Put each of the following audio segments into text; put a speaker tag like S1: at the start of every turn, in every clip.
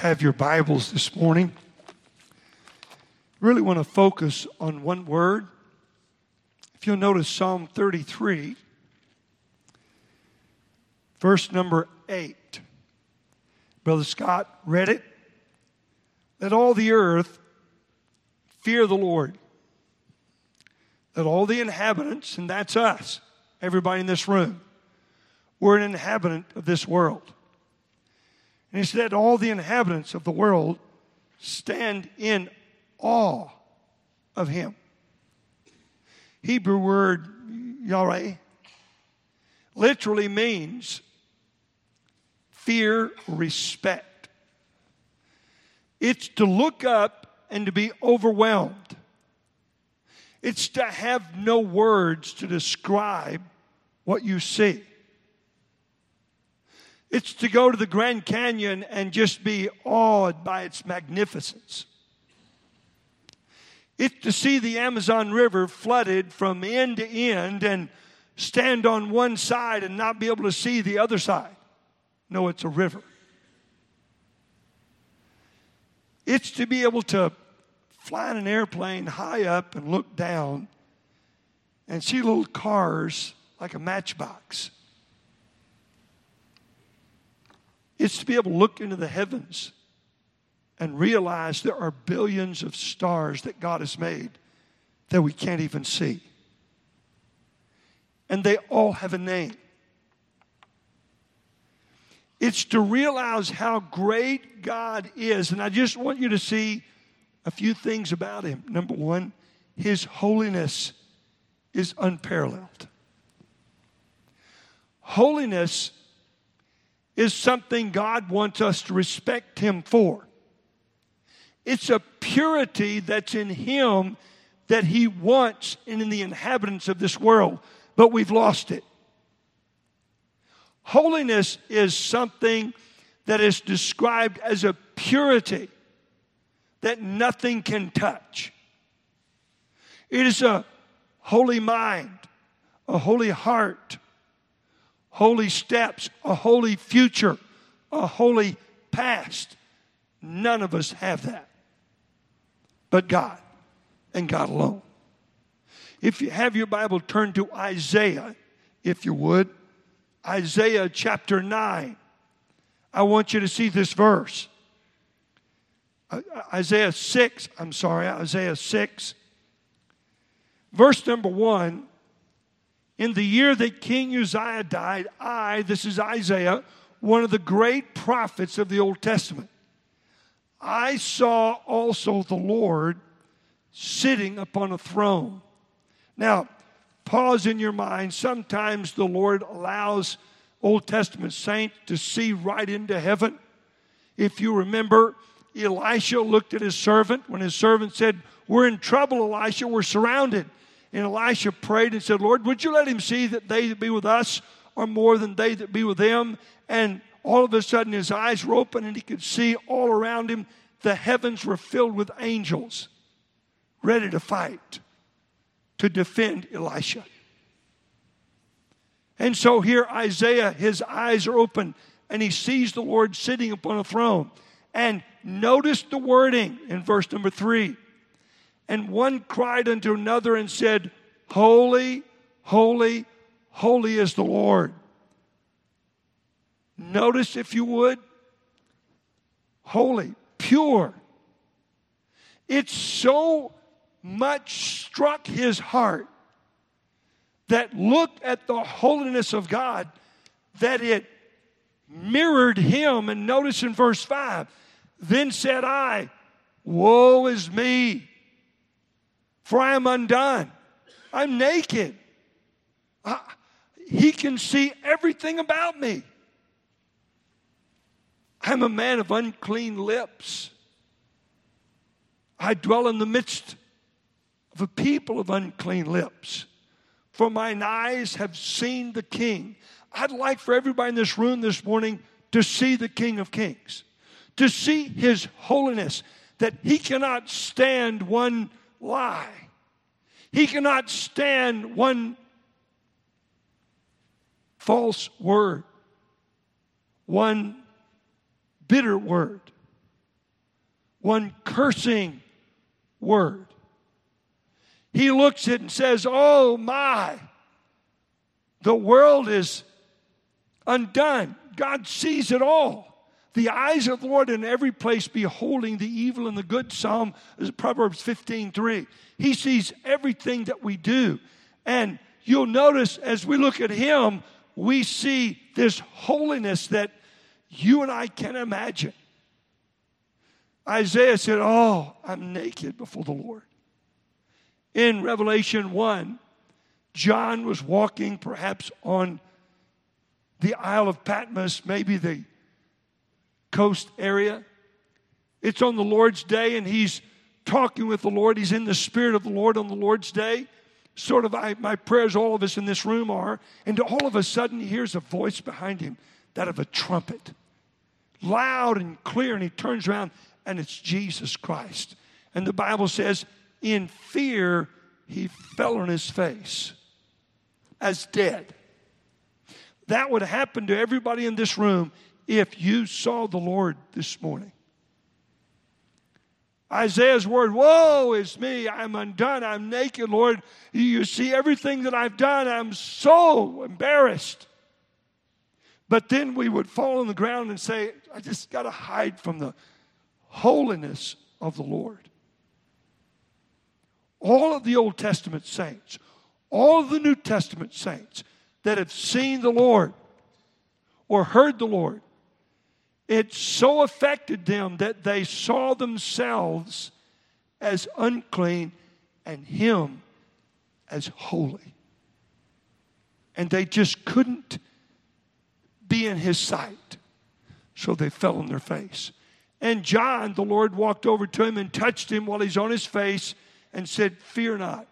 S1: have your Bibles this morning, really want to focus on one word. If you'll notice Psalm 33, verse number 8. Brother Scott read it. Let all the earth fear the Lord. Let all the inhabitants, and that's us, everybody in this room, we're an inhabitant of this world. And he said, All the inhabitants of the world stand in awe of him. Hebrew word Yahweh literally means fear, respect. It's to look up and to be overwhelmed. It's to have no words to describe what you see. It's to go to the Grand Canyon and just be awed by its magnificence. It's to see the Amazon River flooded from end to end and stand on one side and not be able to see the other side. No, it's a river. It's to be able to fly in an airplane high up and look down and see little cars like a matchbox. It's to be able to look into the heavens and realize there are billions of stars that God has made that we can't even see. And they all have a name. It's to realize how great God is. And I just want you to see a few things about Him. Number one, His holiness is unparalleled. Holiness is something God wants us to respect Him for. It's a purity that's in Him that He wants and in the inhabitants of this world, but we've lost it. Holiness is something that is described as a purity that nothing can touch. It is a holy mind, a holy heart, holy steps, a holy future, a holy past. None of us have that but God and God alone. If you have your Bible, turn to Isaiah, if you would. Isaiah chapter 9. I want you to see this verse. Isaiah 6, I'm sorry, Isaiah 6. Verse number 1 In the year that King Uzziah died, I, this is Isaiah, one of the great prophets of the Old Testament, I saw also the Lord sitting upon a throne. Now, pause in your mind. Sometimes the Lord allows Old Testament saints to see right into heaven. If you remember, Elisha looked at his servant when his servant said, We're in trouble, Elisha, we're surrounded. And Elisha prayed and said, Lord, would you let him see that they that be with us are more than they that be with them? And all of a sudden his eyes were open and he could see all around him the heavens were filled with angels ready to fight to defend Elisha. And so here Isaiah, his eyes are open and he sees the Lord sitting upon a throne. And notice the wording in verse number three. And one cried unto another and said, Holy, holy, holy is the Lord. Notice, if you would, holy, pure. It so much struck his heart that looked at the holiness of God that it mirrored him. And notice in verse 5 Then said I, Woe is me, for I am undone. I'm naked. I, he can see everything about me. I'm a man of unclean lips. I dwell in the midst of a people of unclean lips. For mine eyes have seen the King. I'd like for everybody in this room this morning to see the King of Kings, to see His holiness, that He cannot stand one lie, He cannot stand one false word, one bitter word. one cursing word. He looks at it and says, Oh my, the world is undone. God sees it all. The eyes of the Lord in every place beholding the evil and the good. Psalm is Proverbs 15, 3. He sees everything that we do. And you'll notice as we look at him, we see this holiness that you and I can imagine. Isaiah said, Oh, I'm naked before the Lord. In Revelation 1, John was walking perhaps on the Isle of Patmos, maybe the coast area. It's on the Lord's day, and he's talking with the Lord. He's in the Spirit of the Lord on the Lord's day. Sort of I, my prayers, all of us in this room are. And all of a sudden, he hears a voice behind him, that of a trumpet, loud and clear. And he turns around, and it's Jesus Christ. And the Bible says, in fear, he fell on his face as dead. That would happen to everybody in this room if you saw the Lord this morning. Isaiah's word, Woe is me, I'm undone, I'm naked, Lord. You see everything that I've done, I'm so embarrassed. But then we would fall on the ground and say, I just got to hide from the holiness of the Lord. All of the Old Testament saints, all of the New Testament saints that have seen the Lord or heard the Lord it so affected them that they saw themselves as unclean and Him as holy. And they just couldn't be in His sight. So they fell on their face. And John, the Lord walked over to him and touched him while he's on his face and said, Fear not.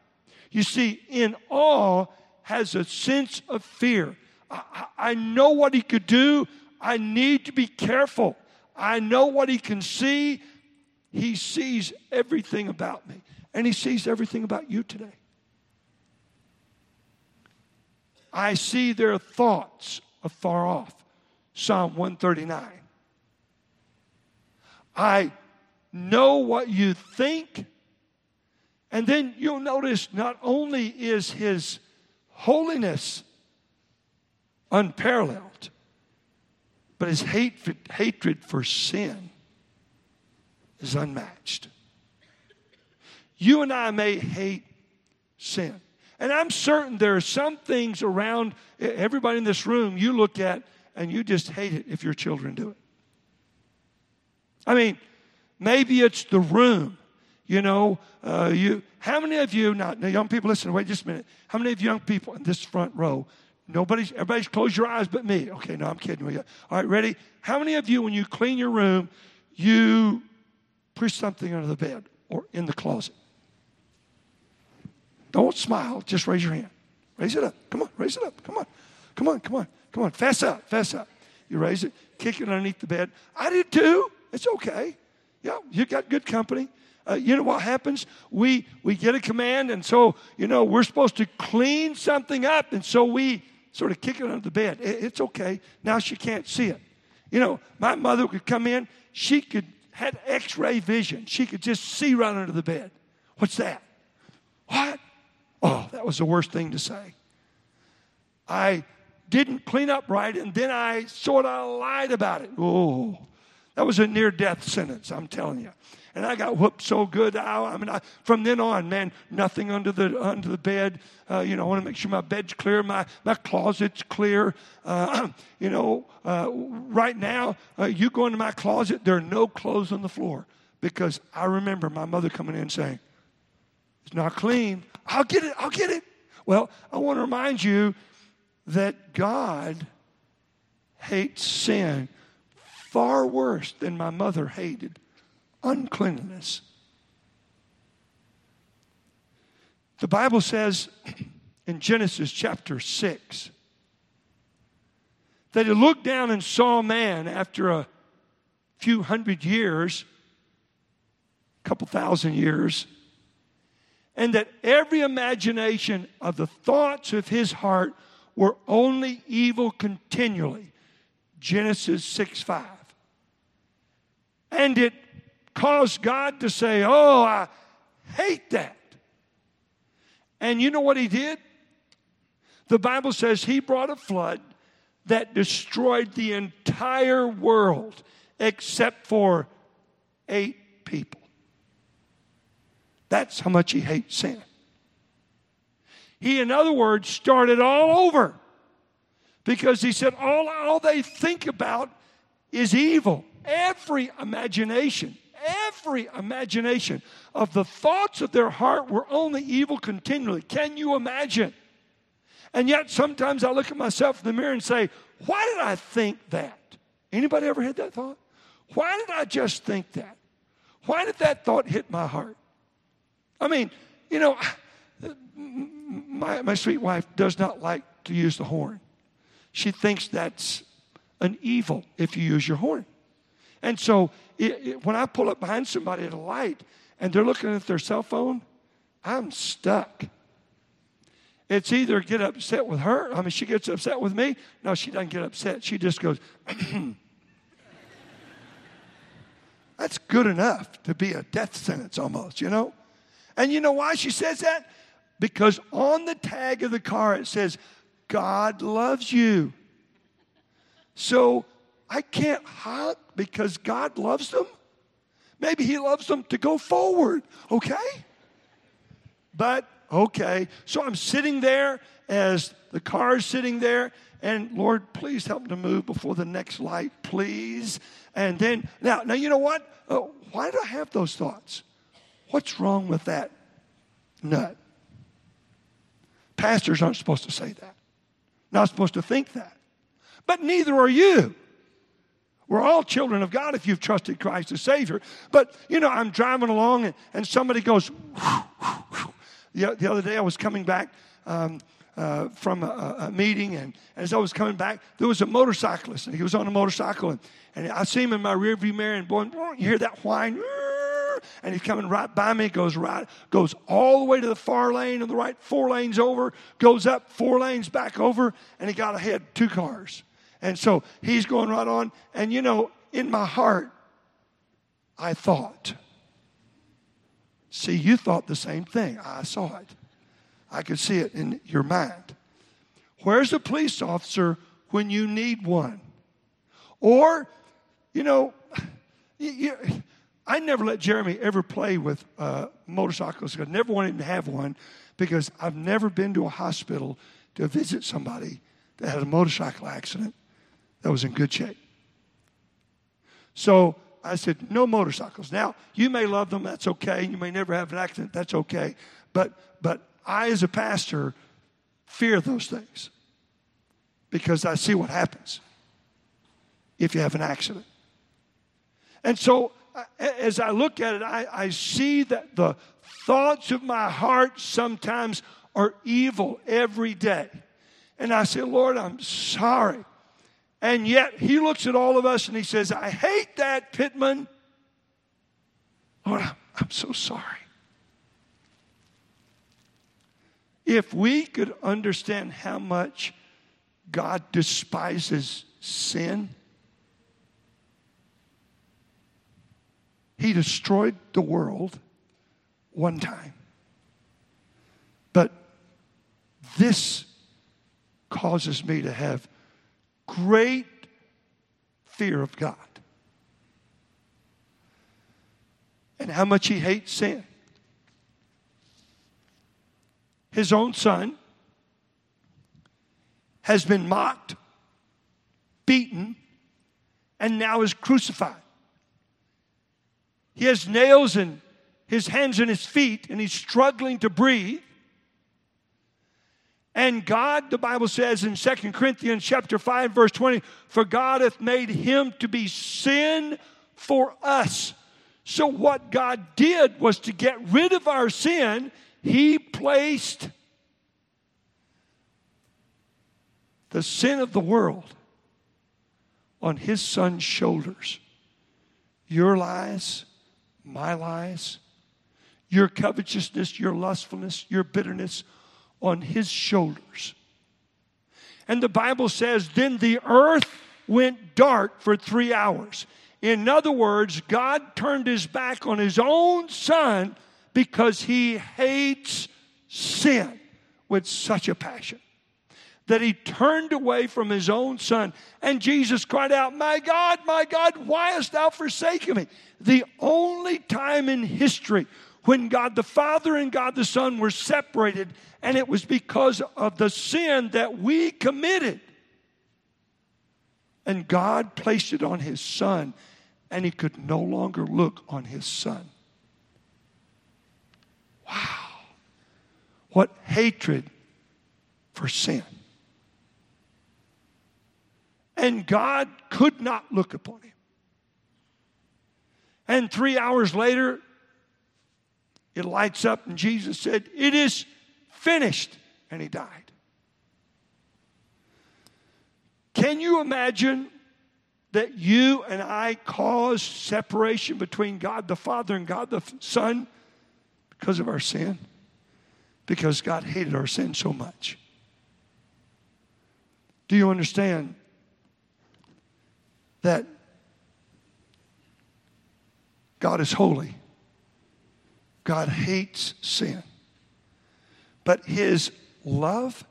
S1: You see, in awe has a sense of fear. I, I know what he could do. I need to be careful. I know what he can see. He sees everything about me, and he sees everything about you today. I see their thoughts afar off. Psalm 139. I know what you think. And then you'll notice not only is his holiness unparalleled, but his hatred, hatred for sin is unmatched. You and I may hate sin. And I'm certain there are some things around everybody in this room you look at and you just hate it if your children do it. I mean, maybe it's the room. You know, uh, you. How many of you now, now, young people? Listen, wait just a minute. How many of you young people in this front row Nobody's, everybody's close your eyes but me. Okay, no, I'm kidding. All right, ready? How many of you, when you clean your room, you push something under the bed or in the closet? Don't smile, just raise your hand. Raise it up. Come on, raise it up. Come on. Come on, come on, come on. Fess up, fess up. You raise it, kick it underneath the bed. I did too. It's okay. Yeah, you got good company. Uh, you know what happens? We we get a command, and so you know we're supposed to clean something up, and so we sort of kick it under the bed. It's okay. Now she can't see it. You know, my mother could come in, she could had x-ray vision. She could just see right under the bed. What's that? What? Oh, that was the worst thing to say. I didn't clean up right, and then I sort of lied about it. Oh, that was a near death sentence, I'm telling you and I got whooped so good. I, I mean, I, from then on, man, nothing under the under the bed. Uh, you know, I want to make sure my bed's clear, my my closet's clear. Uh, you know, uh, right now, uh, you go into my closet, there are no clothes on the floor because I remember my mother coming in saying, "It's not clean. I'll get it. I'll get it." Well, I want to remind you that God hates sin far worse than my mother hated uncleanliness. The Bible says in Genesis chapter 6 that he looked down and saw man after a few hundred years, a couple thousand years, and that every imagination of the thoughts of his heart were only evil continually. Genesis 6 5. And it caused God to say, Oh, I hate that. And you know what he did? The Bible says he brought a flood that destroyed the entire world except for eight people. That's how much he hates sin. He, in other words, started all over because he said all, all they think about is evil. Every imagination, every imagination of the thoughts of their heart were only evil continually. Can you imagine? And yet sometimes I look at myself in the mirror and say, why did I think that? Anybody ever had that thought? Why did I just think that? Why did that thought hit my heart? I mean, you know, my, my sweet wife does not like to use the horn. She thinks that's an evil if you use your horn. And so it, it, when I pull up behind somebody at a light and they're looking at their cell phone, I'm stuck. It's either get upset with her. I mean, she gets upset with me. No, she doesn't get upset. She just goes, That's good enough to be a death sentence almost, you know? And you know why she says that? Because on the tag of the car it says, God loves you. So I can't honk because God loves them. Maybe He loves them to go forward, okay? But okay. So I'm sitting there as the car is sitting there, and Lord, please help me to move before the next light, please. And then, now, now you know what? Uh, why do I have those thoughts? What's wrong with that nut? Pastors aren't supposed to say that, not supposed to think that. But neither are you. We're all children of God if you've trusted Christ as Savior. But, you know, I'm driving along and, and somebody goes, whew, whew. The, the other day I was coming back um, uh, from a, a, meeting, and as I was coming back, there was a motorcyclist, and he was on a motorcycle, and, and I see him in my rearview mirror, and boy, you hear that whine, and he's coming right by me, goes right, goes all the way to the far lane on the right, four lanes over, goes up four lanes back over, and he got ahead two cars. And so he's going right on, and you know, in my heart, I thought, See, you thought the same thing. I saw it. I could see it in your mind. Where's the police officer when you need one? Or, you know, you, I never let Jeremy ever play with uh, motorcycles. I never wanted him to have one because I've never been to a hospital to visit somebody that had a motorcycle accident that was in good shape. So I said, no motorcycles. Now, you may love them, that's okay. You may never have an accident, that's okay. But, but I, as a pastor, fear those things because I see what happens if you have an accident. And so, as I look at it, I, I see that the thoughts of my heart sometimes are evil every day. And I say, Lord, I'm sorry. And yet he looks at all of us and he says, I hate that, Pittman. Lord, I'm, so sorry. If we could understand how much God despises sin, He destroyed the world one time. But this causes me to have great fear of God and how much he hates sin. His own son has been mocked, beaten, and now is crucified. He has nails in his hands and his feet, and he's struggling to breathe. And God, the Bible says in Second Corinthians chapter 5, verse 20, for God hath made him to be sin for us. So what God did was to get rid of our sin, he placed the sin of the world on his son's shoulders. Your lies, my lies, your covetousness, your lustfulness, your bitterness, on his shoulders. And the Bible says, Then the earth went dark for three hours. In other words, God turned his back on his own son because he hates sin with such a passion that he turned away from his own son. And Jesus cried out, My God, my God, why hast thou forsaken me? The only time in history when God the Father and God the Son were separated, and it was because of the sin that we committed. And God placed it on his son, and he could no longer look on his son. Wow. What hatred for sin. And God could not look upon him. And three hours later, it lights up, and Jesus said, It is finished. And he died. Can you imagine that you and I caused separation between God the Father and God the Son because of our sin? Because God hated our sin so much. Do you understand that God is holy? God hates sin. But his love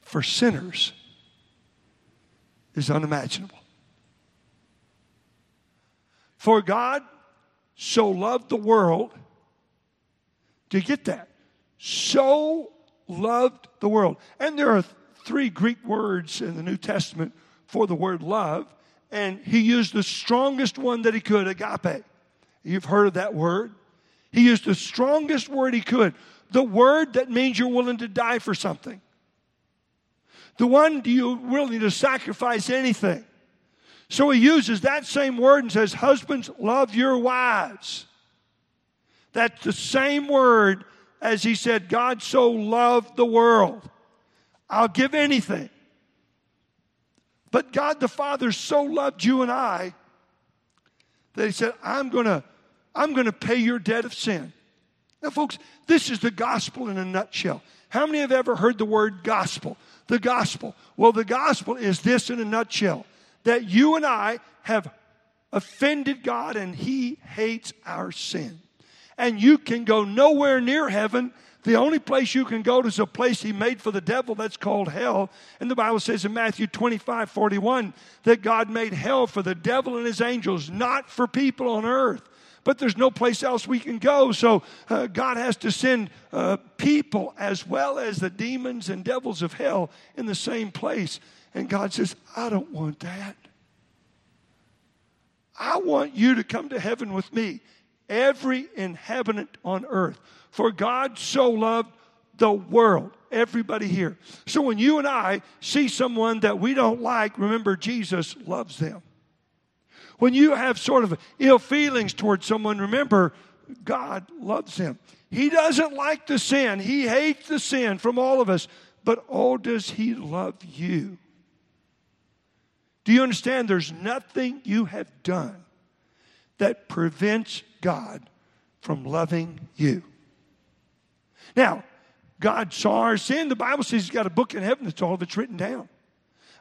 S1: for sinners is unimaginable. For God so loved the world. Do you get that? So loved the world. And there are three Greek words in the New Testament for the word love, and he used the strongest one that he could, agape. You've heard of that word. He used the strongest word he could, the word that means you're willing to die for something. The one you're willing to sacrifice anything. So he uses that same word and says, Husbands, love your wives. That's the same word as he said, God so loved the world. I'll give anything. But God the Father so loved you and I that he said, I'm going to I'm going to pay your debt of sin. Now, folks, this is the gospel in a nutshell. How many have ever heard the word gospel? The gospel. Well, the gospel is this in a nutshell that you and I have offended God and He hates our sin. And you can go nowhere near heaven. The only place you can go to is a place He made for the devil that's called hell. And the Bible says in Matthew 25 41 that God made hell for the devil and his angels, not for people on earth but there's no place else we can go. So uh, God has to send uh, people as well as the demons and devils of hell in the same place. And God says, I don't want that. I want you to come to heaven with me, every inhabitant on earth. For God so loved the world, everybody here. So when you and I see someone that we don't like, remember Jesus loves them. When you have sort of ill feelings towards someone, remember, God loves him. He doesn't like the sin, He hates the sin from all of us, but oh, does He love you? Do you understand? There's nothing you have done that prevents God from loving you. Now, God saw our sin. The Bible says He's got a book in heaven that's all that's written down.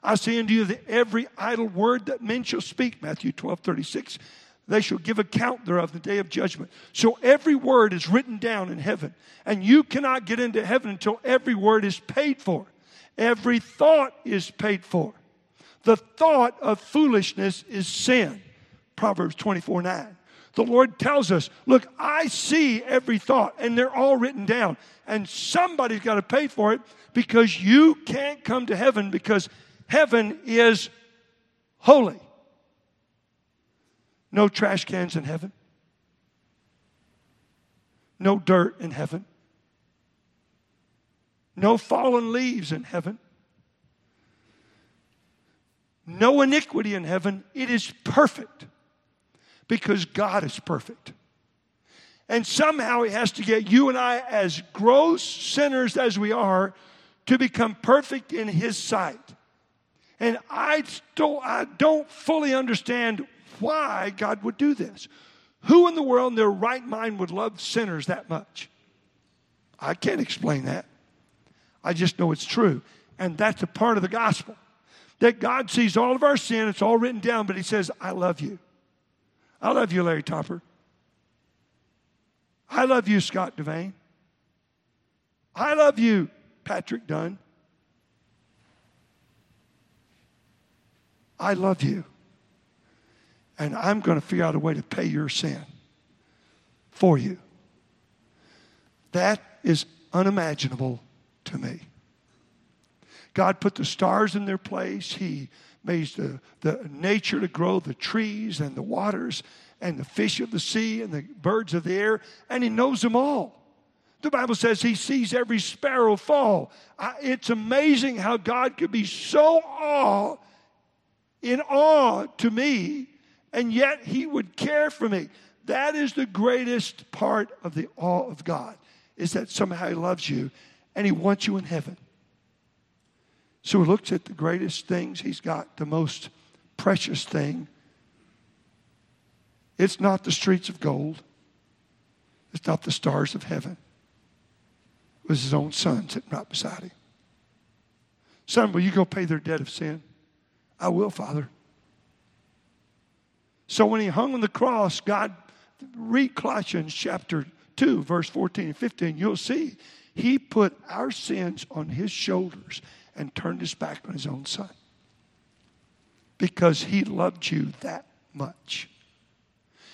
S1: I say unto you that every idle word that men shall speak, Matthew 12, 36, they shall give account thereof the day of judgment. So every word is written down in heaven. And you cannot get into heaven until every word is paid for. Every thought is paid for. The thought of foolishness is sin. Proverbs 24, 9. The Lord tells us, look, I see every thought, and they're all written down. And somebody's got to pay for it because you can't come to heaven because Heaven is holy. No trash cans in heaven. No dirt in heaven. No fallen leaves in heaven. No iniquity in heaven. It is perfect because God is perfect. And somehow He has to get you and I, as gross sinners as we are, to become perfect in His sight. And I still I don't fully understand why God would do this. Who in the world in their right mind would love sinners that much? I can't explain that. I just know it's true. And that's a part of the gospel. That God sees all of our sin, it's all written down, but He says, I love you. I love you, Larry Topper. I love you, Scott Devane. I love you, Patrick Dunn. I love you. And I'm going to figure out a way to pay your sin for you. That is unimaginable to me. God put the stars in their place. He made the, the nature to grow, the trees and the waters and the fish of the sea and the birds of the air, and He knows them all. The Bible says He sees every sparrow fall. I, it's amazing how God could be so awe, in awe to me, and yet He would care for me. That is the greatest part of the awe of God, is that somehow He loves you and He wants you in heaven. So he looks at the greatest things he's got, the most precious thing. It's not the streets of gold, it's not the stars of heaven. It was his own son sitting right beside him. Son, will you go pay their debt of sin? I will, Father. So when he hung on the cross, God, read Colossians chapter 2, verse 14 and 15, you'll see he put our sins on his shoulders and turned his back on his own son because he loved you that much.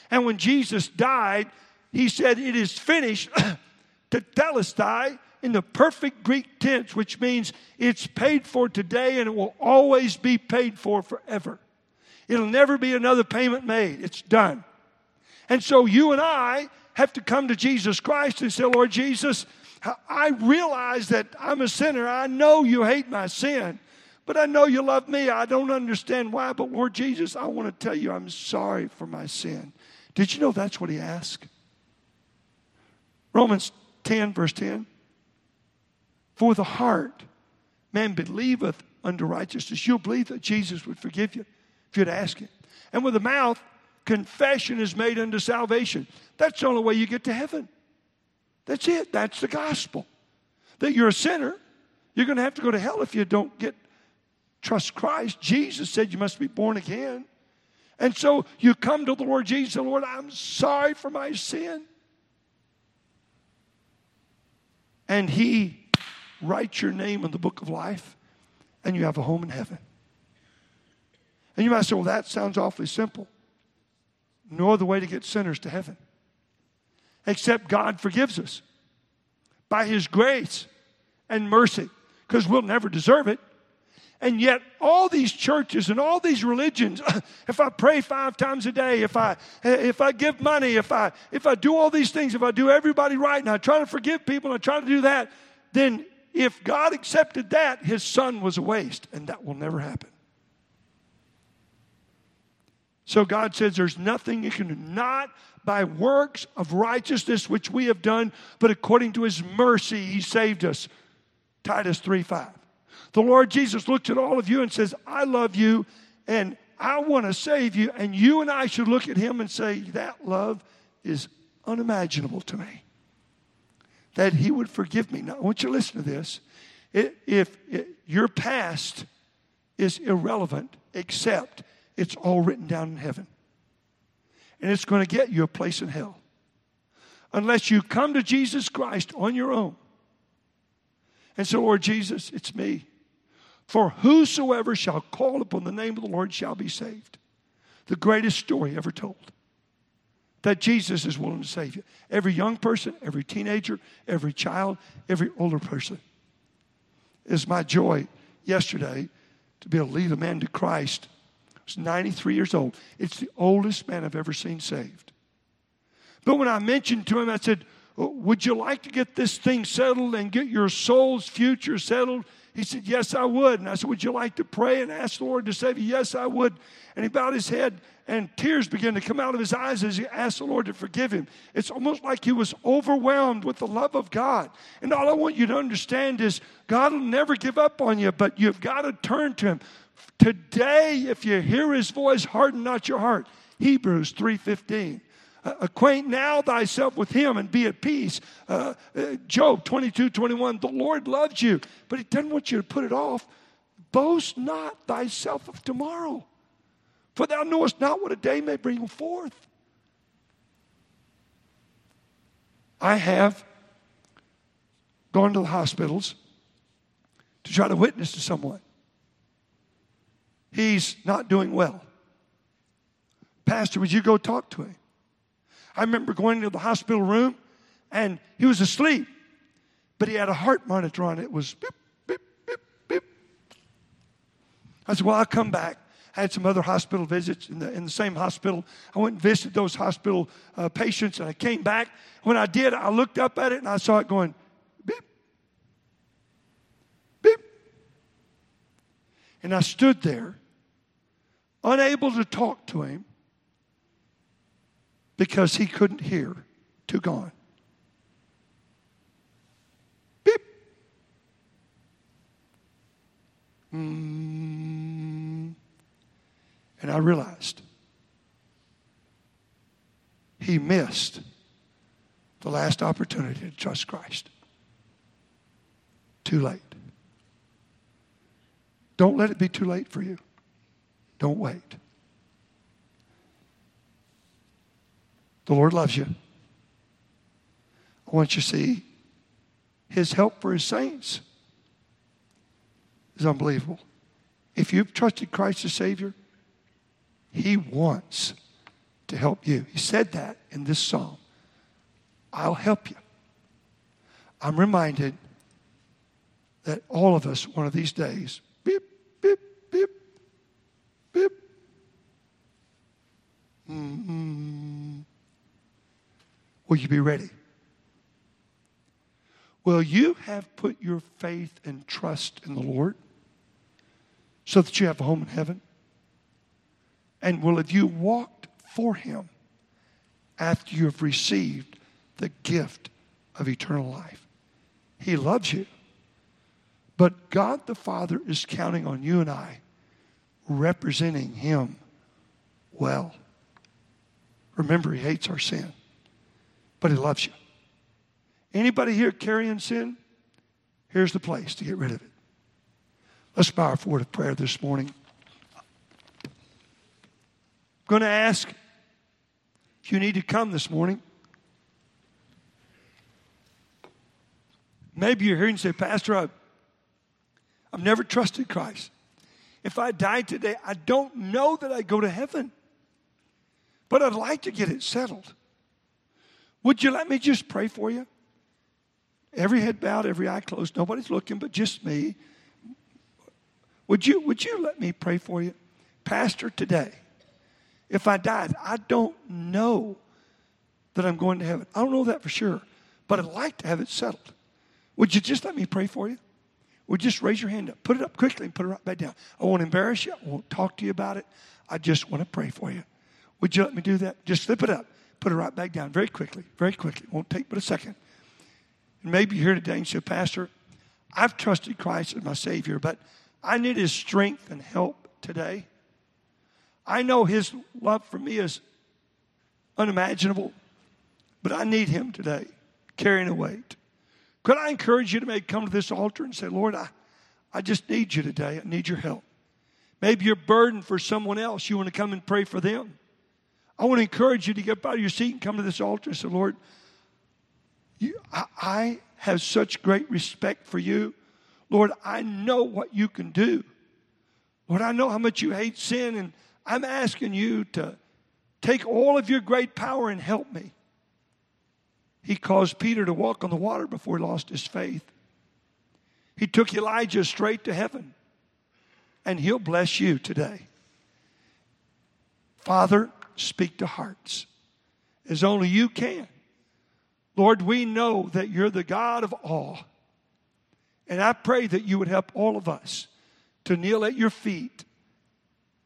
S1: And when Jesus died, he said, It is finished, to tetelestai, in the perfect Greek tense, which means it's paid for today and it will always be paid for forever. It'll never be another payment made. It's done. And so you and I have to come to Jesus Christ and say, Lord Jesus, I realize that I'm a sinner. I know you hate my sin, but I know you love me. I don't understand why, but Lord Jesus, I want to tell you I'm sorry for my sin. Did you know that's what he asked? Romans 10, verse 10. For the heart, man believeth unto righteousness. You'll believe that Jesus would forgive you if you'd ask him. And with the mouth, confession is made unto salvation. That's the only way you get to heaven. That's it. That's the gospel. That you're a sinner. You're going to have to go to hell if you don't get trust Christ. Jesus said you must be born again. And so you come to the Lord Jesus and Lord, I'm sorry for my sin. And He writes your name in the book of life, and you have a home in heaven. And you might say, well, that sounds awfully simple. No other way to get sinners to heaven except God forgives us by His grace and mercy because we'll never deserve it. And yet, all these churches and all these religions, if I pray five times a day, if I, if I give money, if I, if I do all these things, if I do everybody right, and I try to forgive people, and I try to do that, then if God accepted that, his son was a waste, and that will never happen. So God says there's nothing you can do, not by works of righteousness which we have done, but according to his mercy he saved us. Titus 3 5. The Lord Jesus looks at all of you and says, I love you and I want to save you. And you and I should look at him and say, That love is unimaginable to me. That he would forgive me. Now, I want you to listen to this. If your past is irrelevant, except it's all written down in heaven and it's going to get you a place in hell. Unless you come to Jesus Christ on your own and say, Lord Jesus, it's me. For whosoever shall call upon the name of the Lord shall be saved. The greatest story ever told. That Jesus is willing to save you. Every young person, every teenager, every child, every older person. It's my joy yesterday to be able to lead a man to Christ was 93 years old. It's the oldest man I've ever seen saved. But when I mentioned to him, I said, oh, Would you like to get this thing settled and get your soul's future settled? He said, Yes, I would. And I said, Would you like to pray and ask the Lord to save you? Yes, I would. And he bowed his head, and tears began to come out of his eyes as he asked the Lord to forgive him. It's almost like he was overwhelmed with the love of God. And all I want you to understand is God will never give up on you, but you've got to turn to him. Today, if you hear his voice, harden not your heart. Hebrews 3.15. Uh, acquaint now thyself with him and be at peace. Uh, uh, Job 22, 21, the Lord loves you, but he doesn't want you to put it off. Boast not thyself of tomorrow, for thou knowest not what a day may bring forth. I have gone to the hospitals to try to witness to someone. He's not doing well. Pastor, would you go talk to him? I remember going into the hospital room and he was asleep, but he had a heart monitor on. It was beep, beep, beep, beep. I said, Well, I'll come back. I had some other hospital visits in the, in the same hospital. I went and visited those hospital uh, patients and I came back. When I did, I looked up at it and I saw it going beep, beep. And I stood there, unable to talk to him because he couldn't hear. Too gone. Beep. Mm. And I realized he missed the last opportunity to trust Christ. Too late. Don't let it be too late for you. Don't wait. The Lord loves you. I want you to see his help for his saints is unbelievable. If you've trusted Christ as Savior, he wants to help you. He said that in this psalm. I'll help you. I'm reminded that all of us, one of these days, beep, beep, beep, beep. Mm-hmm. Will you be ready? Will you have put your faith and trust in the Lord so that you have a home in heaven? And will have you walked for Him after you have received the gift of eternal life? He loves you. But God the Father is counting on you and I representing Him well. Remember, He hates our sin but He loves you. Anybody here carrying sin? Here's the place to get rid of it. Let's bow our forward of prayer this morning. I'm going to ask if you need to come this morning. Maybe you're here and say, Pastor, I've, I've never trusted Christ. If I die today, I don't know that I go to heaven, but I'd like to get it settled. Would you let me just pray for you? Every head bowed, every eye closed. Nobody's looking but just me. Would you, would you let me pray for you? Pastor, today, if I died, I don't know that I'm going to heaven. I don't know that for sure, but I'd like to have it settled. Would you just let me pray for you? Would you just raise your hand up? Put it up quickly and put it right back down. I won't embarrass you. I won't talk to you about it. I just want to pray for you. Would you let me do that? Just slip it up. Put it right back down very quickly, very quickly. It Won't take but a second. And maybe you're here today and say, Pastor, I've trusted Christ as my Savior, but I need His strength and help today. I know His love for me is unimaginable, but I need Him today, carrying a weight. Could I encourage you to maybe come to this altar and say, Lord, I, I just need you today. I need your help. Maybe you're burdened for someone else. You want to come and pray for them. I want to encourage you to get out of your seat and come to this altar and say, Lord, you, I, I have such great respect for you. Lord, I know what you can do. Lord, I know how much you hate sin, and I'm asking you to take all of your great power and help me. He caused Peter to walk on the water before he lost his faith. He took Elijah straight to heaven, and he'll bless you today. Father, speak to hearts as only you can. Lord, we know that you're the God of all. And I pray that you would help all of us to kneel at your feet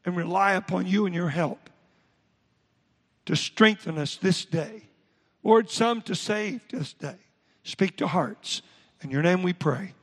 S1: and rely upon you and your help to strengthen us this day. Lord, some to save this day. Speak to hearts. In your name we pray.